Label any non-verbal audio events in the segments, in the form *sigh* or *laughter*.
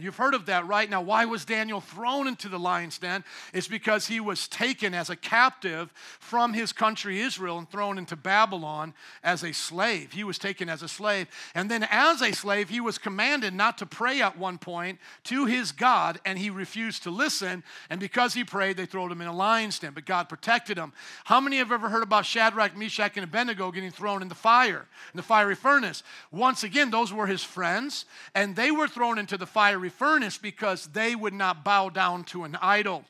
You've heard of that, right? Now, why was Daniel thrown into the lion's den? It's because he was taken as a captive from his country, Israel, and thrown into Babylon as a slave. He was taken as a slave. And then, as a slave, he was commanded not to pray at one point to his God, and he refused to listen. And because he prayed, they threw him in a lion's den. But God protected him. How many have ever heard about Shadrach, Meshach, and Abednego getting thrown in the fire, in the fiery furnace? Once again, those were his friends, and they were thrown into the fiery furnace because they would not bow down to an idol.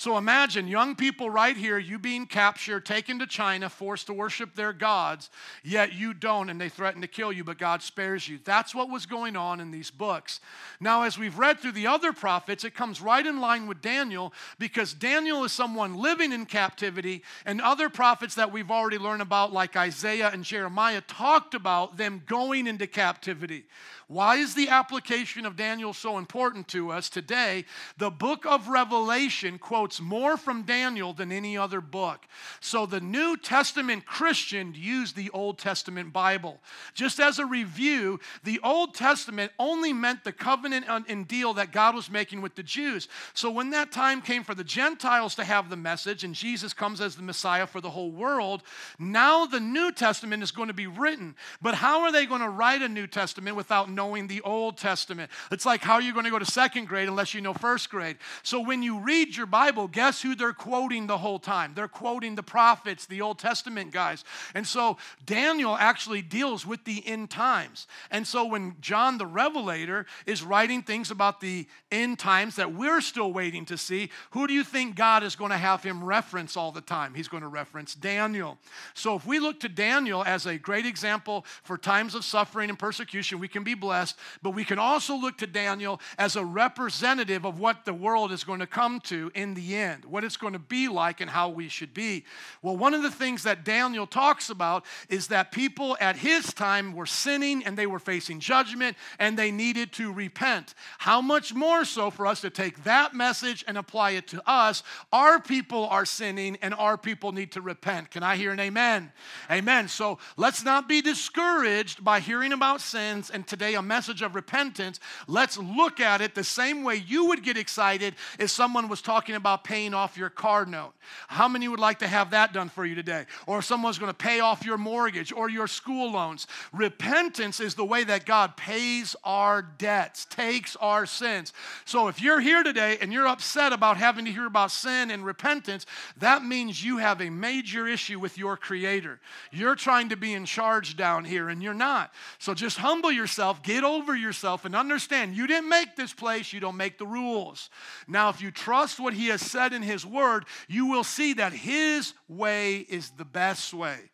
So imagine young people right here, you being captured, taken to China, forced to worship their gods, yet you don't, and they threaten to kill you, but God spares you. That's what was going on in these books. Now, as we've read through the other prophets, it comes right in line with Daniel because Daniel is someone living in captivity, and other prophets that we've already learned about, like Isaiah and Jeremiah, talked about them going into captivity. Why is the application of Daniel so important to us today? The book of Revelation quotes more from Daniel than any other book. So the New Testament Christian used the Old Testament Bible. Just as a review, the Old Testament only meant the covenant and deal that God was making with the Jews. So when that time came for the Gentiles to have the message and Jesus comes as the Messiah for the whole world, now the New Testament is going to be written. But how are they going to write a New Testament without knowing the Old Testament. It's like how are you going to go to second grade unless you know first grade? So when you read your Bible, guess who they're quoting the whole time? They're quoting the prophets, the Old Testament guys. And so Daniel actually deals with the end times. And so when John the Revelator is writing things about the end times that we're still waiting to see, who do you think God is going to have him reference all the time? He's going to reference Daniel. So if we look to Daniel as a great example for times of suffering and persecution, we can be blessed blessed, but we can also look to Daniel as a representative of what the world is going to come to in the end, what it's going to be like and how we should be. Well, one of the things that Daniel talks about is that people at his time were sinning and they were facing judgment and they needed to repent. How much more so for us to take that message and apply it to us? Our people are sinning and our people need to repent. Can I hear an amen? Amen. So let's not be discouraged by hearing about sins and today a message of repentance, let's look at it the same way you would get excited if someone was talking about paying off your car note. How many would like to have that done for you today? Or if someone's going to pay off your mortgage or your school loans. Repentance is the way that God pays our debts, takes our sins. So if you're here today and you're upset about having to hear about sin and repentance, that means you have a major issue with your Creator. You're trying to be in charge down here and you're not. So just humble yourself, Get over yourself and understand you didn't make this place, you don't make the rules. Now, if you trust what He has said in His Word, you will see that His way is the best way.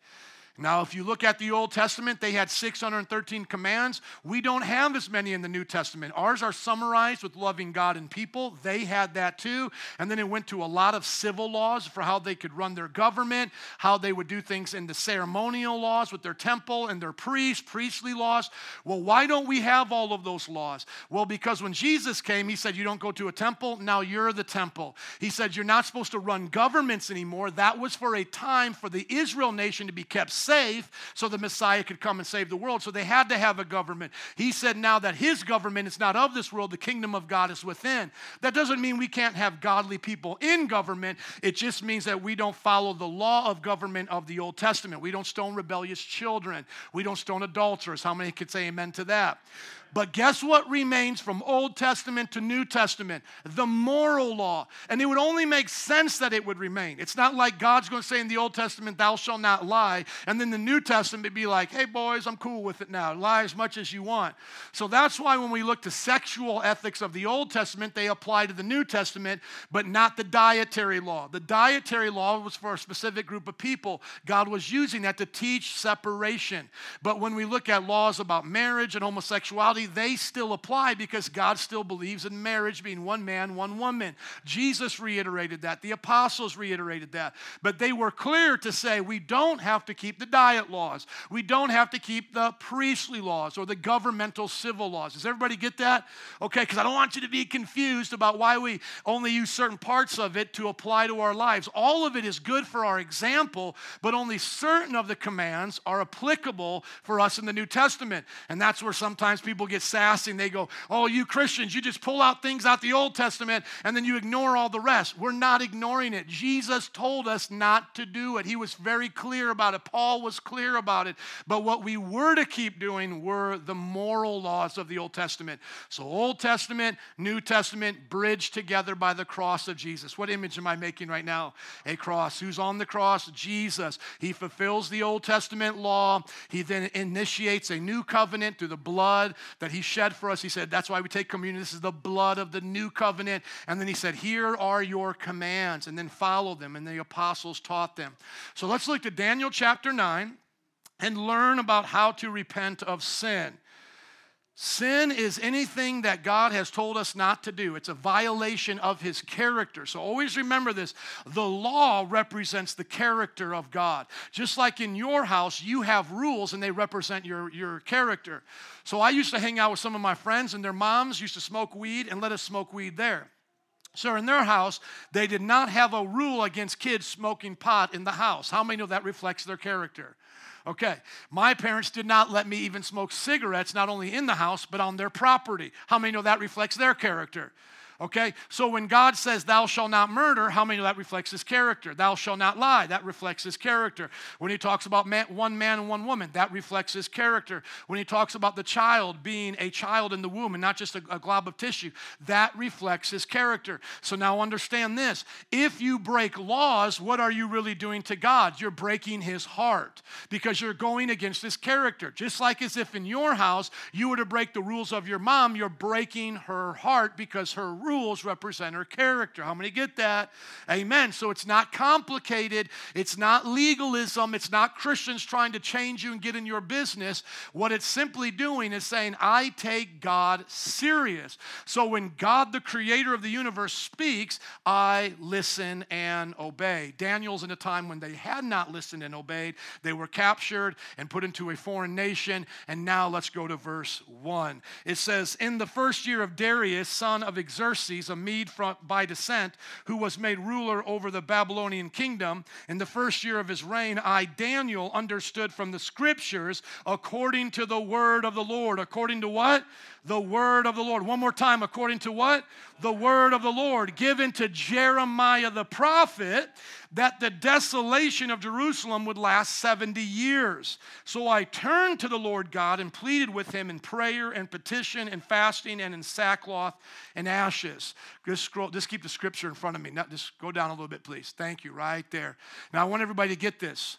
Now, if you look at the Old Testament, they had 613 commands. We don't have as many in the New Testament. Ours are summarized with loving God and people. They had that too. And then it went to a lot of civil laws for how they could run their government, how they would do things in the ceremonial laws with their temple and their priests, priestly laws. Well, why don't we have all of those laws? Well, because when Jesus came, he said, You don't go to a temple, now you're the temple. He said, You're not supposed to run governments anymore. That was for a time for the Israel nation to be kept safe so the Messiah could come and save the world. So they had to have a government. He said now that his government is not of this world, the kingdom of God is within. That doesn't mean we can't have godly people in government. It just means that we don't follow the law of government of the Old Testament. We don't stone rebellious children. We don't stone adulterers. How many could say amen to that? But guess what remains from Old Testament to New Testament? The moral law. And it would only make sense that it would remain. It's not like God's going to say in the Old Testament, Thou shalt not lie. And then the New Testament be like, Hey, boys, I'm cool with it now. Lie as much as you want. So that's why when we look to sexual ethics of the Old Testament, they apply to the New Testament, but not the dietary law. The dietary law was for a specific group of people. God was using that to teach separation. But when we look at laws about marriage and homosexuality, they still apply because God still believes in marriage being one man, one woman. Jesus reiterated that. The apostles reiterated that. But they were clear to say we don't have to keep the diet laws. We don't have to keep the priestly laws or the governmental civil laws. Does everybody get that? Okay, because I don't want you to be confused about why we only use certain parts of it to apply to our lives. All of it is good for our example, but only certain of the commands are applicable for us in the New Testament. And that's where sometimes people get sassy and they go, Oh, you Christians, you just pull out things out the Old Testament and then you ignore all the rest. We're not ignoring it. Jesus told us not to do it. He was very clear about it. Paul was clear about it. But what we were to keep doing were the moral laws of the Old Testament. So, Old Testament, New Testament, bridged together by the cross of Jesus. What image am I making right now? A cross. Who's on the cross? Jesus. He fulfills the Old Testament law. He then initiates a new covenant through the blood that he shed for us. He said, That's why we take communion. This is the blood of the new covenant. And then he said, Here are your commands, and then follow them. And the apostles taught them. So let's look to Daniel chapter 9 and learn about how to repent of sin. Sin is anything that God has told us not to do. It's a violation of his character. So always remember this the law represents the character of God. Just like in your house, you have rules and they represent your, your character. So I used to hang out with some of my friends, and their moms used to smoke weed and let us smoke weed there. So in their house, they did not have a rule against kids smoking pot in the house. How many know that reflects their character? Okay, my parents did not let me even smoke cigarettes, not only in the house, but on their property. How many know that reflects their character? Okay? So when God says, Thou shalt not murder, how many of that reflects his character? Thou shalt not lie, that reflects his character. When he talks about man, one man and one woman, that reflects his character. When he talks about the child being a child in the womb and not just a, a glob of tissue, that reflects his character. So now understand this if you break laws, what are you really doing to God? You're breaking his heart because you're going against his character. Just like as if in your house you were to break the rules of your mom, you're breaking her heart because her rules represent her character. How many get that? Amen. So it's not complicated. It's not legalism. It's not Christians trying to change you and get in your business. What it's simply doing is saying, I take God serious. So when God, the creator of the universe, speaks, I listen and obey. Daniel's in a time when they had not listened and obeyed. They were captured and put into a foreign nation. And now let's go to verse 1. It says, In the first year of Darius, son of Xerxes, Xerxes, a Mede from, by descent, who was made ruler over the Babylonian kingdom. In the first year of his reign, I, Daniel, understood from the scriptures according to the word of the Lord. According to what? The word of the Lord. One more time, according to what? The word of the Lord given to Jeremiah the prophet that the desolation of Jerusalem would last 70 years. So I turned to the Lord God and pleaded with him in prayer and petition and fasting and in sackcloth and ashes. Just scroll, just keep the scripture in front of me. Now, just go down a little bit, please. Thank you, right there. Now I want everybody to get this.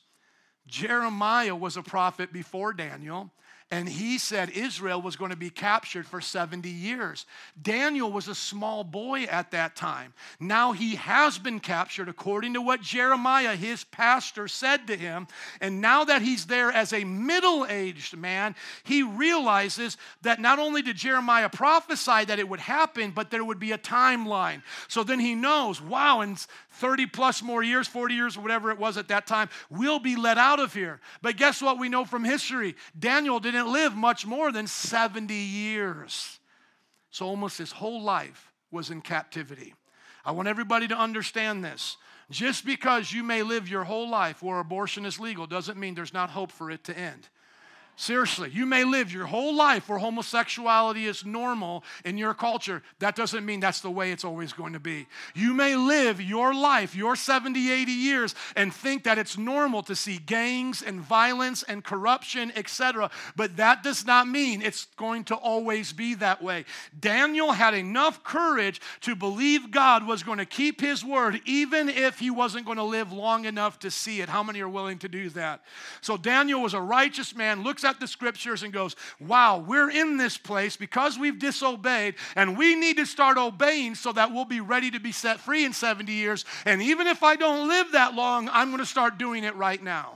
Jeremiah was a prophet before Daniel and he said Israel was going to be captured for 70 years. Daniel was a small boy at that time. Now he has been captured according to what Jeremiah, his pastor, said to him. And now that he's there as a middle aged man, he realizes that not only did Jeremiah prophesy that it would happen, but there would be a timeline. So then he knows, wow, in 30 plus more years, 40 years, whatever it was at that time, we'll be let out of here. But guess what we know from history? Daniel didn't didn't live much more than 70 years. So almost his whole life was in captivity. I want everybody to understand this. Just because you may live your whole life where abortion is legal doesn't mean there's not hope for it to end. Seriously, you may live your whole life where homosexuality is normal in your culture. That doesn't mean that's the way it's always going to be. You may live your life, your 70, 80 years, and think that it's normal to see gangs and violence and corruption, etc. But that does not mean it's going to always be that way. Daniel had enough courage to believe God was going to keep his word, even if he wasn't going to live long enough to see it. How many are willing to do that? So Daniel was a righteous man, looks at the scriptures and goes, Wow, we're in this place because we've disobeyed, and we need to start obeying so that we'll be ready to be set free in 70 years. And even if I don't live that long, I'm going to start doing it right now.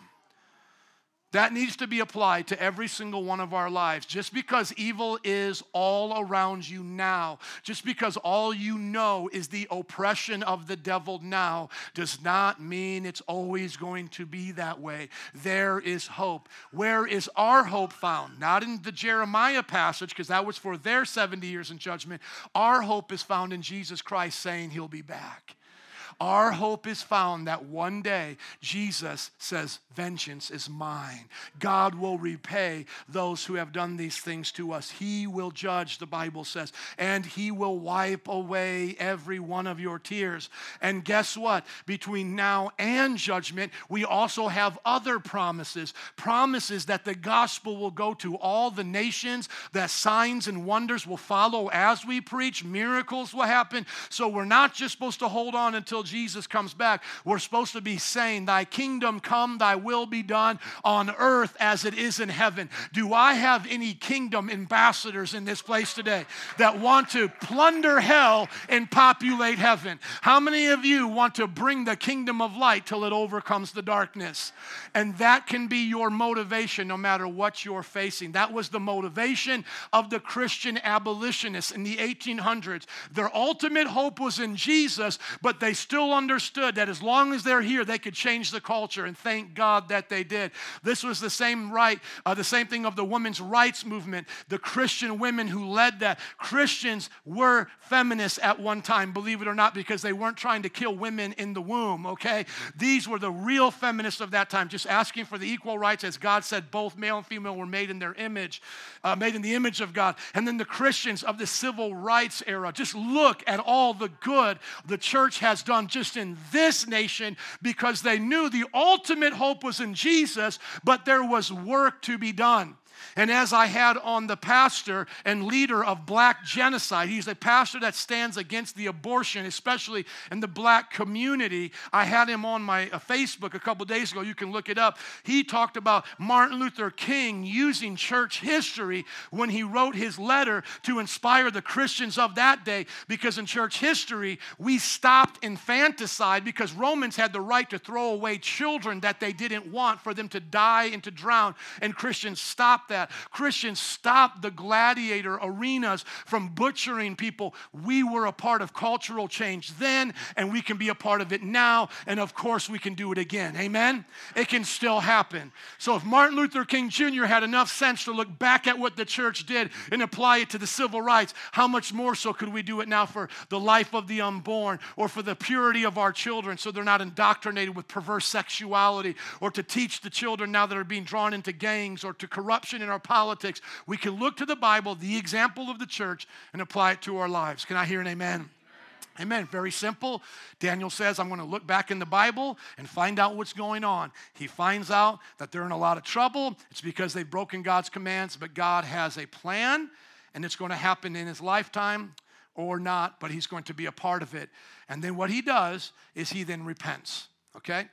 That needs to be applied to every single one of our lives. Just because evil is all around you now, just because all you know is the oppression of the devil now, does not mean it's always going to be that way. There is hope. Where is our hope found? Not in the Jeremiah passage, because that was for their 70 years in judgment. Our hope is found in Jesus Christ saying he'll be back. Our hope is found that one day Jesus says, Vengeance is mine. God will repay those who have done these things to us. He will judge, the Bible says, and He will wipe away every one of your tears. And guess what? Between now and judgment, we also have other promises promises that the gospel will go to all the nations, that signs and wonders will follow as we preach, miracles will happen. So we're not just supposed to hold on until Jesus comes back. We're supposed to be saying, Thy kingdom come, thy will be done on earth as it is in heaven. Do I have any kingdom ambassadors in this place today that want to plunder hell and populate heaven? How many of you want to bring the kingdom of light till it overcomes the darkness? And that can be your motivation no matter what you're facing. That was the motivation of the Christian abolitionists in the 1800s. Their ultimate hope was in Jesus, but they still understood that as long as they're here, they could change the culture. And thank God that they did. This was the same right, uh, the same thing of the women's rights movement. The Christian women who led that. Christians were feminists at one time, believe it or not, because they weren't trying to kill women in the womb, okay? These were the real feminists of that time, just asking for the equal rights as God said both male and female were made in their image, uh, made in the image of God. And then the Christians of the civil rights era, just look at all the good the church has done just in this nation because they knew the ultimate hope was in Jesus, but there was work to be done. And as I had on the pastor and leader of black genocide, he's a pastor that stands against the abortion, especially in the black community. I had him on my uh, Facebook a couple days ago. You can look it up. He talked about Martin Luther King using church history when he wrote his letter to inspire the Christians of that day, because in church history, we stopped infanticide because Romans had the right to throw away children that they didn't want for them to die and to drown, and Christians stopped that. Christians stopped the gladiator arenas from butchering people. We were a part of cultural change then, and we can be a part of it now, and of course, we can do it again. Amen? It can still happen. So, if Martin Luther King Jr. had enough sense to look back at what the church did and apply it to the civil rights, how much more so could we do it now for the life of the unborn or for the purity of our children so they're not indoctrinated with perverse sexuality or to teach the children now that are being drawn into gangs or to corruption in our politics, we can look to the Bible, the example of the church, and apply it to our lives. Can I hear an amen? Amen. Very simple. Daniel says, I'm going to look back in the Bible and find out what's going on. He finds out that they're in a lot of trouble. It's because they've broken God's commands, but God has a plan, and it's going to happen in his lifetime or not, but he's going to be a part of it. And then what he does is he then repents. Okay?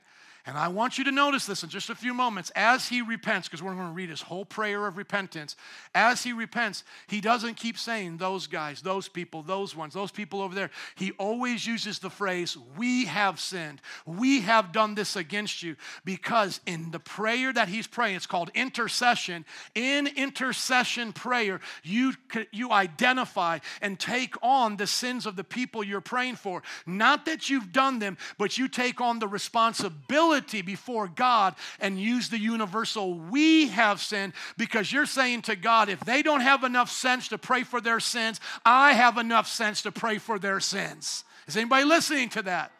And I want you to notice this in just a few moments. As he repents, because we're going to read his whole prayer of repentance, as he repents, he doesn't keep saying those guys, those people, those ones, those people over there. He always uses the phrase, We have sinned. We have done this against you. Because in the prayer that he's praying, it's called intercession. In intercession prayer, you, you identify and take on the sins of the people you're praying for. Not that you've done them, but you take on the responsibility humility before God and use the universal we have sinned because you're saying to God, if they don't have enough sense to pray for their sins, I have enough sense to pray for their sins. Is anybody listening to that?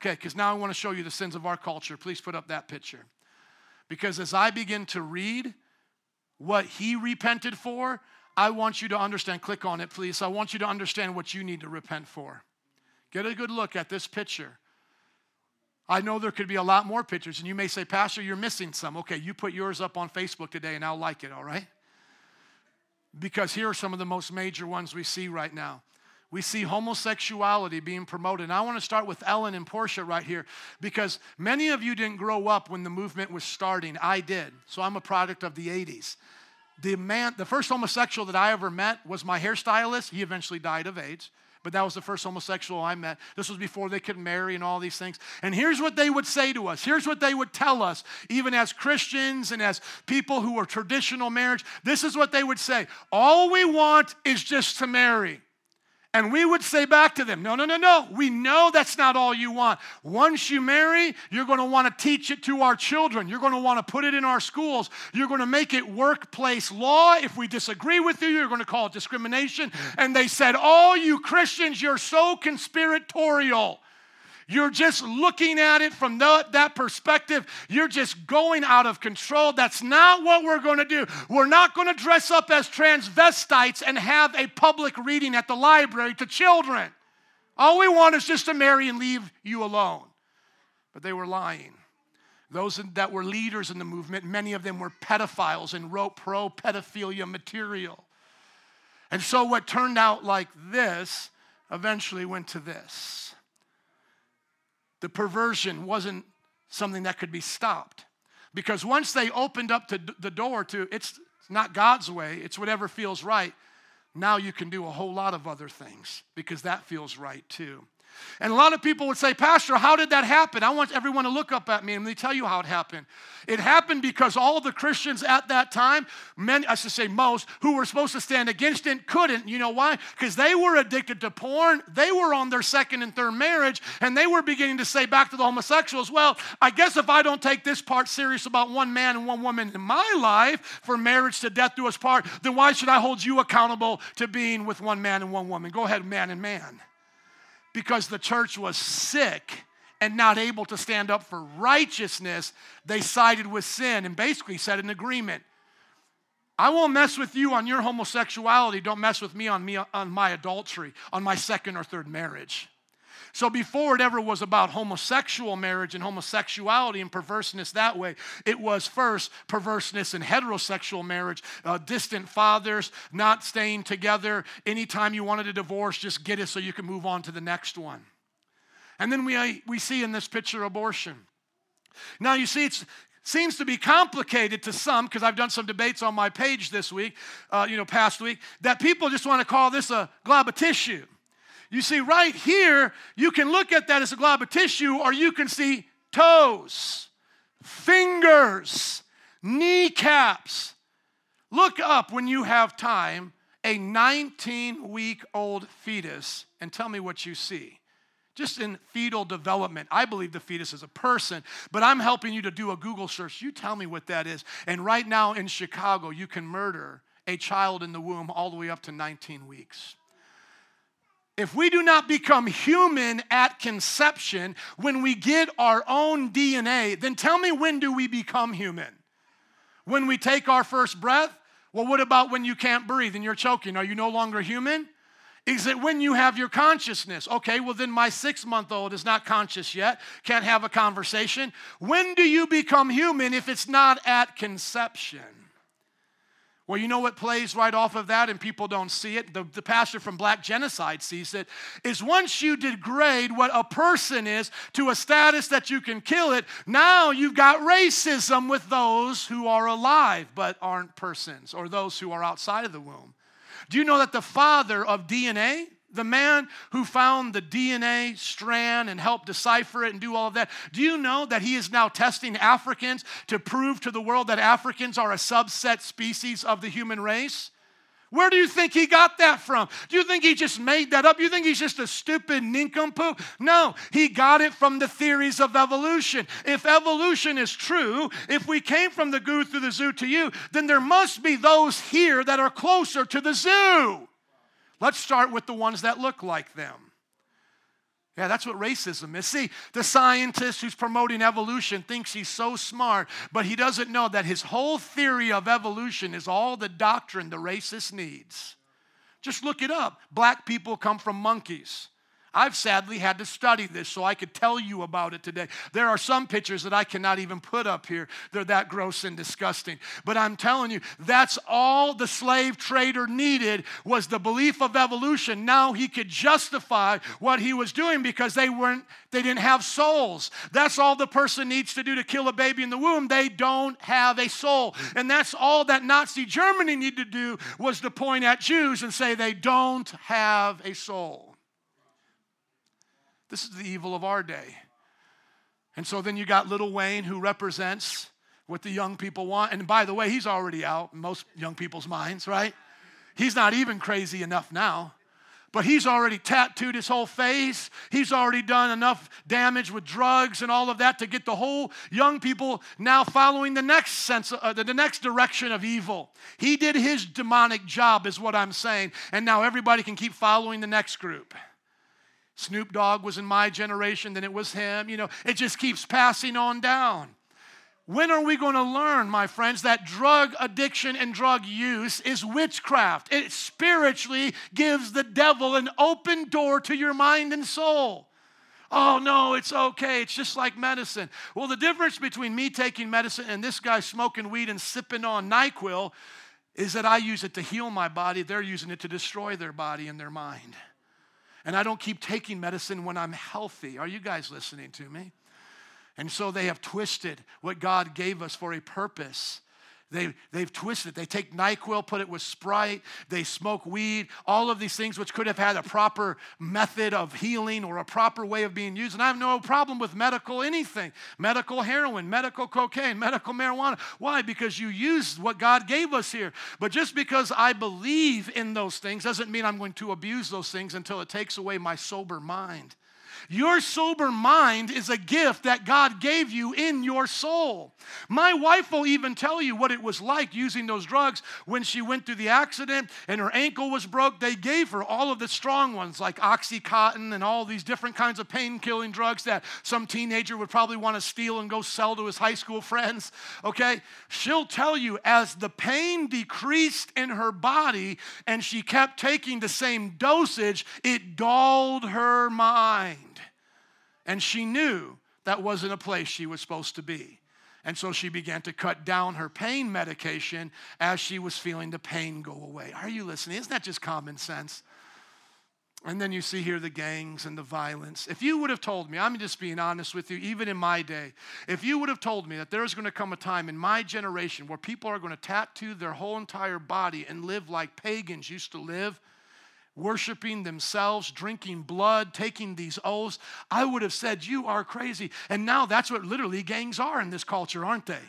Okay, because now I want to show you the sins of our culture. Please put up that picture. Because as I begin to read what he repented for, I want you to understand. Click on it, please. I want you to understand what you need to repent for. Get a good look at this picture. I know there could be a lot more pictures, and you may say, Pastor, you're missing some. Okay, you put yours up on Facebook today, and I'll like it, all right? Because here are some of the most major ones we see right now. We see homosexuality being promoted. And I want to start with Ellen and Portia right here because many of you didn't grow up when the movement was starting. I did. So I'm a product of the 80s. The man, the first homosexual that I ever met was my hairstylist. He eventually died of AIDS but that was the first homosexual I met. This was before they could marry and all these things. And here's what they would say to us. Here's what they would tell us, even as Christians and as people who are traditional marriage. This is what they would say All we want is just to marry. And we would say back to them, no, no, no, no. We know that's not all you want. Once you marry, you're going to want to teach it to our children. You're going to want to put it in our schools. You're going to make it workplace law. If we disagree with you, you're going to call it discrimination. And they said, all you Christians, you're so conspiratorial. You're just looking at it from the, that perspective. You're just going out of control. That's not what we're going to do. We're not going to dress up as transvestites and have a public reading at the library to children. All we want is just to marry and leave you alone. But they were lying. Those that were leaders in the movement, many of them were pedophiles and wrote pro pedophilia material. And so, what turned out like this eventually went to this. The perversion wasn't something that could be stopped. Because once they opened up to the door to it's not God's way, it's whatever feels right, now you can do a whole lot of other things because that feels right too. And a lot of people would say, Pastor, how did that happen? I want everyone to look up at me and let me tell you how it happened. It happened because all the Christians at that time, many, I should say most, who were supposed to stand against it couldn't. You know why? Because they were addicted to porn. They were on their second and third marriage, and they were beginning to say back to the homosexuals, well, I guess if I don't take this part serious about one man and one woman in my life for marriage to death do us part, then why should I hold you accountable to being with one man and one woman? Go ahead, man and man because the church was sick and not able to stand up for righteousness, they sided with sin and basically said an agreement. I won't mess with you on your homosexuality. Don't mess with me on me on my adultery, on my second or third marriage. So before it ever was about homosexual marriage and homosexuality and perverseness that way, it was first perverseness in heterosexual marriage, uh, distant fathers, not staying together. Anytime you wanted a divorce, just get it so you can move on to the next one. And then we, we see in this picture abortion. Now you see, it seems to be complicated to some because I've done some debates on my page this week, uh, you know, past week, that people just want to call this a glob of tissue. You see, right here, you can look at that as a glob of tissue, or you can see toes, fingers, kneecaps. Look up when you have time a 19 week old fetus and tell me what you see. Just in fetal development. I believe the fetus is a person, but I'm helping you to do a Google search. You tell me what that is. And right now in Chicago, you can murder a child in the womb all the way up to 19 weeks. If we do not become human at conception, when we get our own DNA, then tell me when do we become human? When we take our first breath? Well, what about when you can't breathe and you're choking? Are you no longer human? Is it when you have your consciousness? Okay, well, then my six month old is not conscious yet, can't have a conversation. When do you become human if it's not at conception? Well, you know what plays right off of that and people don't see it? The, the pastor from Black Genocide sees it. Is once you degrade what a person is to a status that you can kill it, now you've got racism with those who are alive but aren't persons or those who are outside of the womb. Do you know that the father of DNA the man who found the DNA strand and helped decipher it and do all of that, do you know that he is now testing Africans to prove to the world that Africans are a subset species of the human race? Where do you think he got that from? Do you think he just made that up? Do you think he's just a stupid nincompoop? No, he got it from the theories of evolution. If evolution is true, if we came from the goo through the zoo to you, then there must be those here that are closer to the zoo. Let's start with the ones that look like them. Yeah, that's what racism is. See, the scientist who's promoting evolution thinks he's so smart, but he doesn't know that his whole theory of evolution is all the doctrine the racist needs. Just look it up. Black people come from monkeys. I've sadly had to study this so I could tell you about it today. There are some pictures that I cannot even put up here. They're that gross and disgusting. But I'm telling you, that's all the slave trader needed was the belief of evolution. Now he could justify what he was doing because they weren't they didn't have souls. That's all the person needs to do to kill a baby in the womb. They don't have a soul. And that's all that Nazi Germany needed to do was to point at Jews and say they don't have a soul. This is the evil of our day. And so then you got Little Wayne who represents what the young people want. And by the way, he's already out in most young people's minds, right? He's not even crazy enough now. But he's already tattooed his whole face. He's already done enough damage with drugs and all of that to get the whole young people now following the next sense, uh, the next direction of evil. He did his demonic job, is what I'm saying, and now everybody can keep following the next group. Snoop Dogg was in my generation, then it was him. You know, it just keeps passing on down. When are we going to learn, my friends, that drug addiction and drug use is witchcraft? It spiritually gives the devil an open door to your mind and soul. Oh, no, it's okay. It's just like medicine. Well, the difference between me taking medicine and this guy smoking weed and sipping on NyQuil is that I use it to heal my body, they're using it to destroy their body and their mind. And I don't keep taking medicine when I'm healthy. Are you guys listening to me? And so they have twisted what God gave us for a purpose. They, they've twisted. They take NyQuil, put it with Sprite. They smoke weed. All of these things which could have had a proper method of healing or a proper way of being used. And I have no problem with medical anything medical heroin, medical cocaine, medical marijuana. Why? Because you used what God gave us here. But just because I believe in those things doesn't mean I'm going to abuse those things until it takes away my sober mind. Your sober mind is a gift that God gave you in your soul. My wife will even tell you what it was like using those drugs when she went through the accident and her ankle was broke. They gave her all of the strong ones like Oxycontin and all these different kinds of pain killing drugs that some teenager would probably want to steal and go sell to his high school friends. Okay? She'll tell you as the pain decreased in her body and she kept taking the same dosage, it dulled her mind. And she knew that wasn't a place she was supposed to be. And so she began to cut down her pain medication as she was feeling the pain go away. Are you listening? Isn't that just common sense? And then you see here the gangs and the violence. If you would have told me, I'm just being honest with you, even in my day, if you would have told me that there's going to come a time in my generation where people are going to tattoo their whole entire body and live like pagans used to live, worshiping themselves, drinking blood, taking these oaths, I would have said, You are crazy. And now that's what literally gangs are in this culture, aren't they?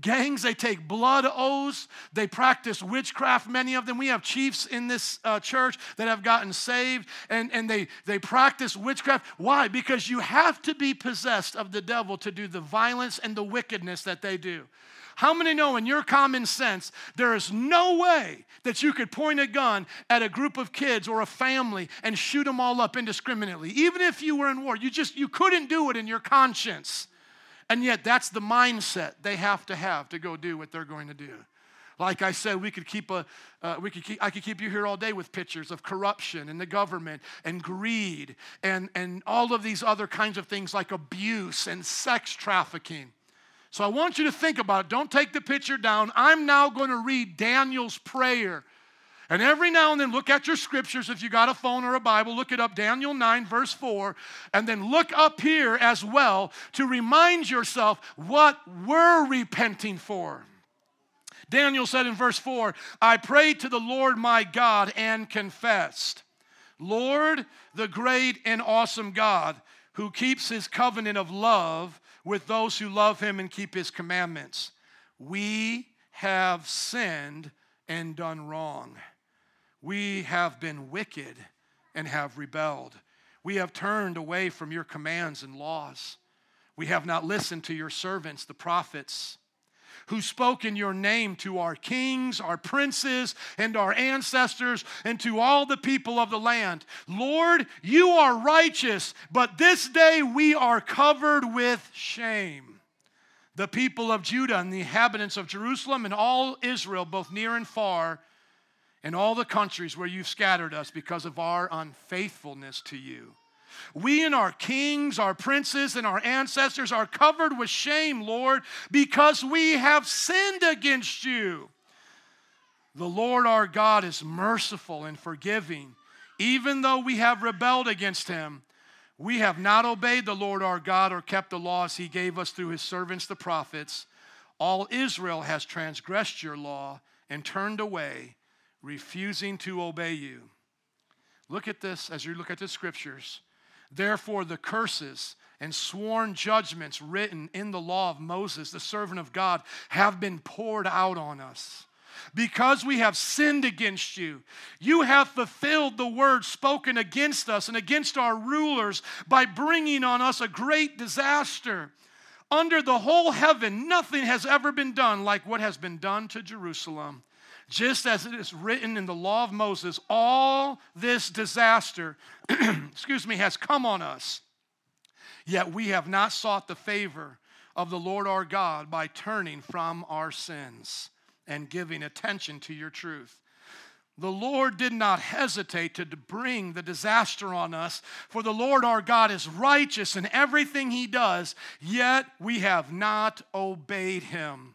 Gangs, they take blood oaths. They practice witchcraft, many of them. We have chiefs in this uh, church that have gotten saved and, and they, they practice witchcraft. Why? Because you have to be possessed of the devil to do the violence and the wickedness that they do. How many know in your common sense there is no way that you could point a gun at a group of kids or a family and shoot them all up indiscriminately? Even if you were in war, you just you couldn't do it in your conscience. And yet that's the mindset they have to have to go do what they're going to do. Like I said, we could keep a, uh, we could keep, I could keep you here all day with pictures of corruption and the government and greed and, and all of these other kinds of things like abuse and sex trafficking. So I want you to think about it. Don't take the picture down. I'm now going to read Daniel's prayer. And every now and then, look at your scriptures. If you got a phone or a Bible, look it up, Daniel 9, verse 4. And then look up here as well to remind yourself what we're repenting for. Daniel said in verse 4 I prayed to the Lord my God and confessed, Lord, the great and awesome God, who keeps his covenant of love with those who love him and keep his commandments. We have sinned and done wrong. We have been wicked and have rebelled. We have turned away from your commands and laws. We have not listened to your servants, the prophets who spoke in your name to our kings, our princes, and our ancestors, and to all the people of the land. Lord, you are righteous, but this day we are covered with shame. The people of Judah and the inhabitants of Jerusalem and all Israel, both near and far, and all the countries where you've scattered us because of our unfaithfulness to you. We and our kings, our princes, and our ancestors are covered with shame, Lord, because we have sinned against you. The Lord our God is merciful and forgiving. Even though we have rebelled against him, we have not obeyed the Lord our God or kept the laws he gave us through his servants, the prophets. All Israel has transgressed your law and turned away, refusing to obey you. Look at this as you look at the scriptures. Therefore, the curses and sworn judgments written in the law of Moses, the servant of God, have been poured out on us. Because we have sinned against you, you have fulfilled the word spoken against us and against our rulers by bringing on us a great disaster. Under the whole heaven, nothing has ever been done like what has been done to Jerusalem. Just as it is written in the law of Moses, all this disaster, *clears throat* excuse me, has come on us. Yet we have not sought the favor of the Lord our God by turning from our sins and giving attention to your truth. The Lord did not hesitate to bring the disaster on us, for the Lord our God is righteous in everything he does, yet we have not obeyed him.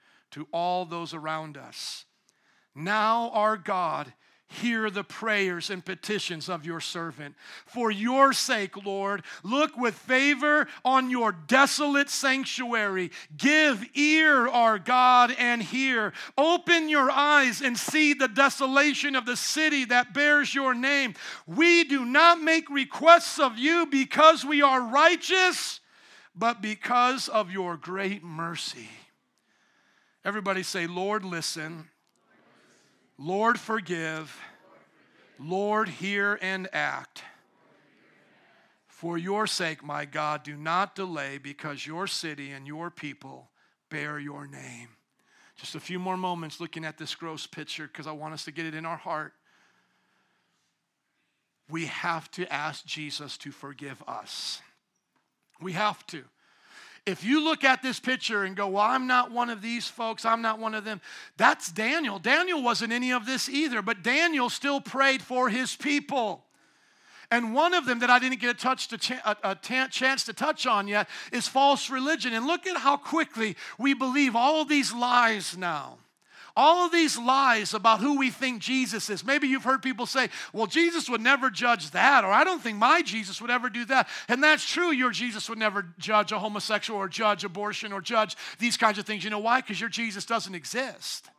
to all those around us. Now, our God, hear the prayers and petitions of your servant. For your sake, Lord, look with favor on your desolate sanctuary. Give ear, our God, and hear. Open your eyes and see the desolation of the city that bears your name. We do not make requests of you because we are righteous, but because of your great mercy. Everybody say, Lord, listen. Lord, forgive. Lord, hear and act. For your sake, my God, do not delay because your city and your people bear your name. Just a few more moments looking at this gross picture because I want us to get it in our heart. We have to ask Jesus to forgive us. We have to. If you look at this picture and go, Well, I'm not one of these folks, I'm not one of them, that's Daniel. Daniel wasn't any of this either, but Daniel still prayed for his people. And one of them that I didn't get a, touch to ch- a, a t- chance to touch on yet is false religion. And look at how quickly we believe all these lies now. All of these lies about who we think Jesus is. Maybe you've heard people say, well, Jesus would never judge that, or I don't think my Jesus would ever do that. And that's true. Your Jesus would never judge a homosexual or judge abortion or judge these kinds of things. You know why? Because your Jesus doesn't exist.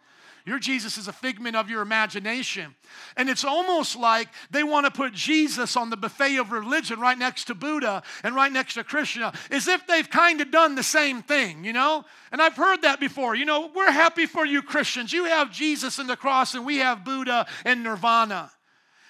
Your Jesus is a figment of your imagination. And it's almost like they want to put Jesus on the buffet of religion right next to Buddha and right next to Krishna, as if they've kind of done the same thing, you know? And I've heard that before. You know, we're happy for you Christians. You have Jesus and the cross, and we have Buddha and Nirvana.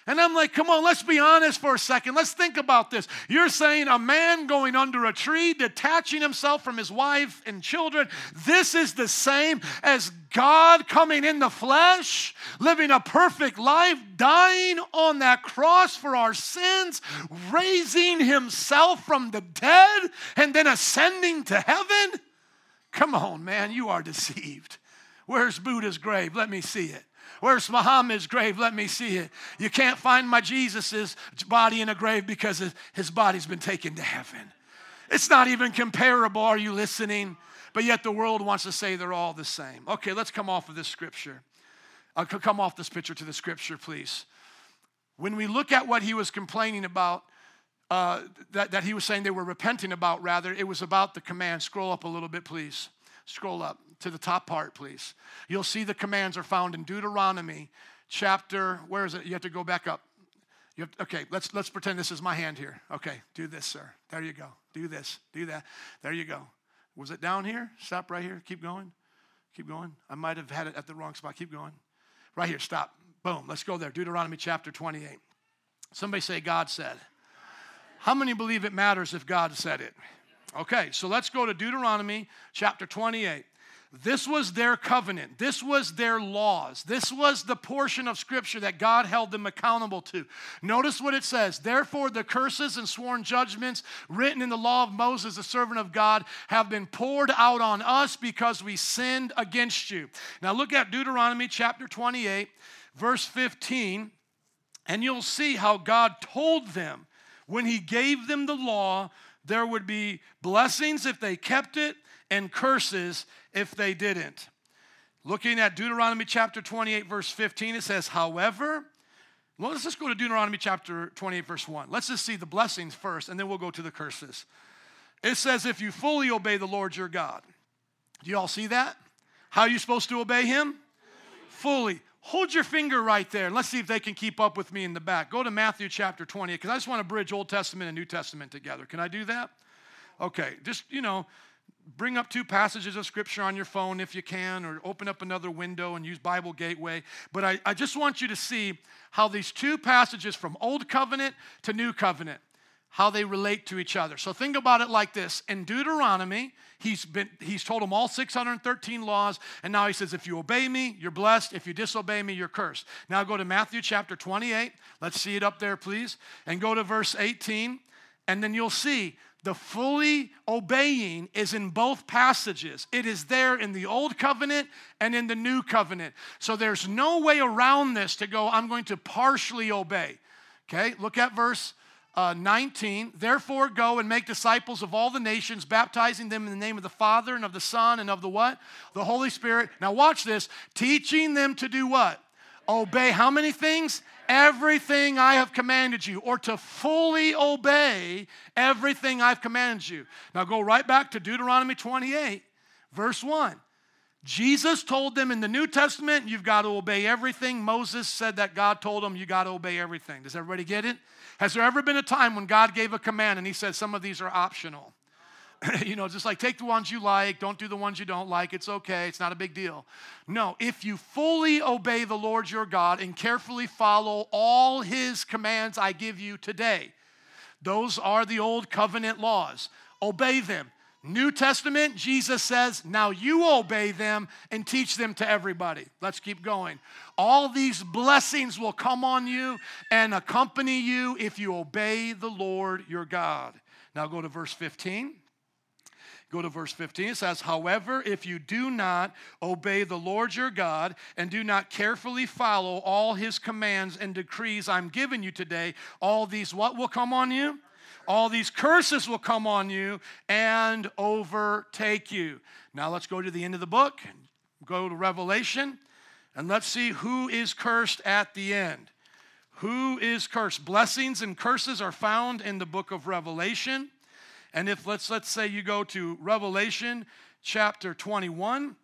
And I'm like, come on, let's be honest for a second. Let's think about this. You're saying a man going under a tree, detaching himself from his wife and children, this is the same as God coming in the flesh, living a perfect life, dying on that cross for our sins, raising himself from the dead, and then ascending to heaven? Come on, man, you are deceived. Where's Buddha's grave? Let me see it. Where's Muhammad's grave? Let me see it. You can't find my Jesus's body in a grave because his body's been taken to heaven. It's not even comparable. Are you listening? But yet the world wants to say they're all the same. Okay, let's come off of this scripture. I'll uh, come off this picture to the scripture, please. When we look at what he was complaining about, uh, that, that he was saying they were repenting about, rather, it was about the command. Scroll up a little bit, please. Scroll up to the top part, please. You'll see the commands are found in Deuteronomy chapter, where is it? You have to go back up. Have, okay, let's, let's pretend this is my hand here. Okay, do this, sir. There you go. Do this, do that. There you go. Was it down here? Stop right here. Keep going. Keep going. I might have had it at the wrong spot. Keep going. Right here, stop. Boom. Let's go there. Deuteronomy chapter 28. Somebody say, God said. How many believe it matters if God said it? Okay, so let's go to Deuteronomy chapter 28. This was their covenant. This was their laws. This was the portion of Scripture that God held them accountable to. Notice what it says. Therefore, the curses and sworn judgments written in the law of Moses, the servant of God, have been poured out on us because we sinned against you. Now, look at Deuteronomy chapter 28, verse 15, and you'll see how God told them when He gave them the law, there would be blessings if they kept it and curses if they didn't. Looking at Deuteronomy chapter 28, verse 15, it says, However, well, let's just go to Deuteronomy chapter 28, verse 1. Let's just see the blessings first, and then we'll go to the curses. It says, If you fully obey the Lord your God. Do you all see that? How are you supposed to obey him? Fully. Hold your finger right there. Let's see if they can keep up with me in the back. Go to Matthew chapter 20, because I just want to bridge Old Testament and New Testament together. Can I do that? Okay, just, you know, bring up two passages of scripture on your phone if you can, or open up another window and use Bible Gateway. But I, I just want you to see how these two passages from Old Covenant to New Covenant how they relate to each other. So think about it like this. In Deuteronomy, he's been he's told them all 613 laws and now he says if you obey me, you're blessed. If you disobey me, you're cursed. Now go to Matthew chapter 28. Let's see it up there please. And go to verse 18 and then you'll see the fully obeying is in both passages. It is there in the old covenant and in the new covenant. So there's no way around this to go I'm going to partially obey. Okay? Look at verse uh, 19 therefore go and make disciples of all the nations baptizing them in the name of the father and of the son and of the what the holy spirit now watch this teaching them to do what obey how many things everything i have commanded you or to fully obey everything i've commanded you now go right back to deuteronomy 28 verse 1 Jesus told them in the New Testament, you've got to obey everything. Moses said that God told them, you got to obey everything. Does everybody get it? Has there ever been a time when God gave a command and He said some of these are optional? *clears throat* you know, just like take the ones you like, don't do the ones you don't like. It's okay, it's not a big deal. No, if you fully obey the Lord your God and carefully follow all His commands I give you today, those are the old covenant laws. Obey them. New Testament, Jesus says, now you obey them and teach them to everybody. Let's keep going. All these blessings will come on you and accompany you if you obey the Lord your God. Now go to verse 15. Go to verse 15. It says, However, if you do not obey the Lord your God and do not carefully follow all his commands and decrees I'm giving you today, all these what will come on you? all these curses will come on you and overtake you. Now let's go to the end of the book, go to Revelation, and let's see who is cursed at the end. Who is cursed? Blessings and curses are found in the book of Revelation. And if let's let's say you go to Revelation chapter 21,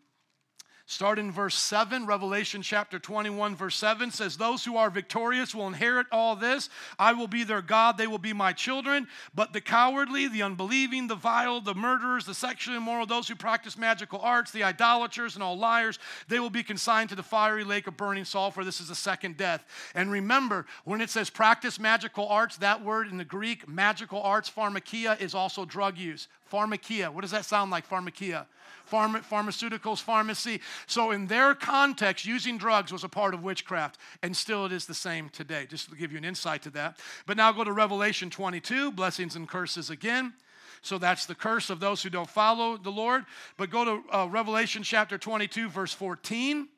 Start in verse 7, Revelation chapter 21, verse 7 says, Those who are victorious will inherit all this. I will be their God, they will be my children. But the cowardly, the unbelieving, the vile, the murderers, the sexually immoral, those who practice magical arts, the idolaters, and all liars, they will be consigned to the fiery lake of burning sulfur. This is the second death. And remember, when it says practice magical arts, that word in the Greek, magical arts, pharmakia, is also drug use. Pharmakia. What does that sound like, pharmakia? Pharma, pharmaceuticals, pharmacy. So, in their context, using drugs was a part of witchcraft, and still it is the same today, just to give you an insight to that. But now go to Revelation 22, blessings and curses again. So that's the curse of those who don't follow the Lord. But go to uh, Revelation chapter 22, verse 14.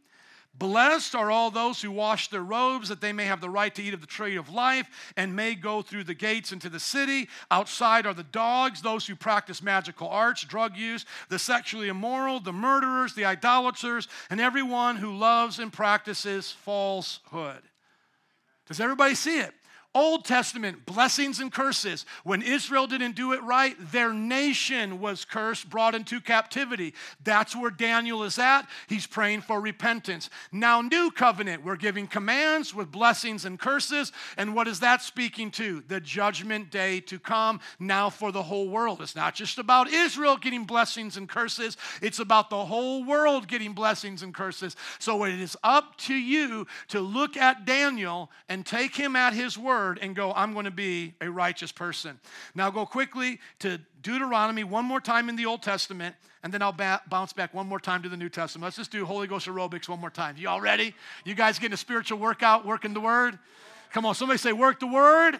Blessed are all those who wash their robes, that they may have the right to eat of the tree of life and may go through the gates into the city. Outside are the dogs, those who practice magical arts, drug use, the sexually immoral, the murderers, the idolaters, and everyone who loves and practices falsehood. Does everybody see it? Old Testament blessings and curses. When Israel didn't do it right, their nation was cursed, brought into captivity. That's where Daniel is at. He's praying for repentance. Now, new covenant, we're giving commands with blessings and curses. And what is that speaking to? The judgment day to come now for the whole world. It's not just about Israel getting blessings and curses, it's about the whole world getting blessings and curses. So it is up to you to look at Daniel and take him at his word word and go, I'm going to be a righteous person. Now go quickly to Deuteronomy one more time in the Old Testament, and then I'll ba- bounce back one more time to the New Testament. Let's just do Holy Ghost aerobics one more time. You all ready? You guys getting a spiritual workout, working the word? Come on, somebody say, work the word,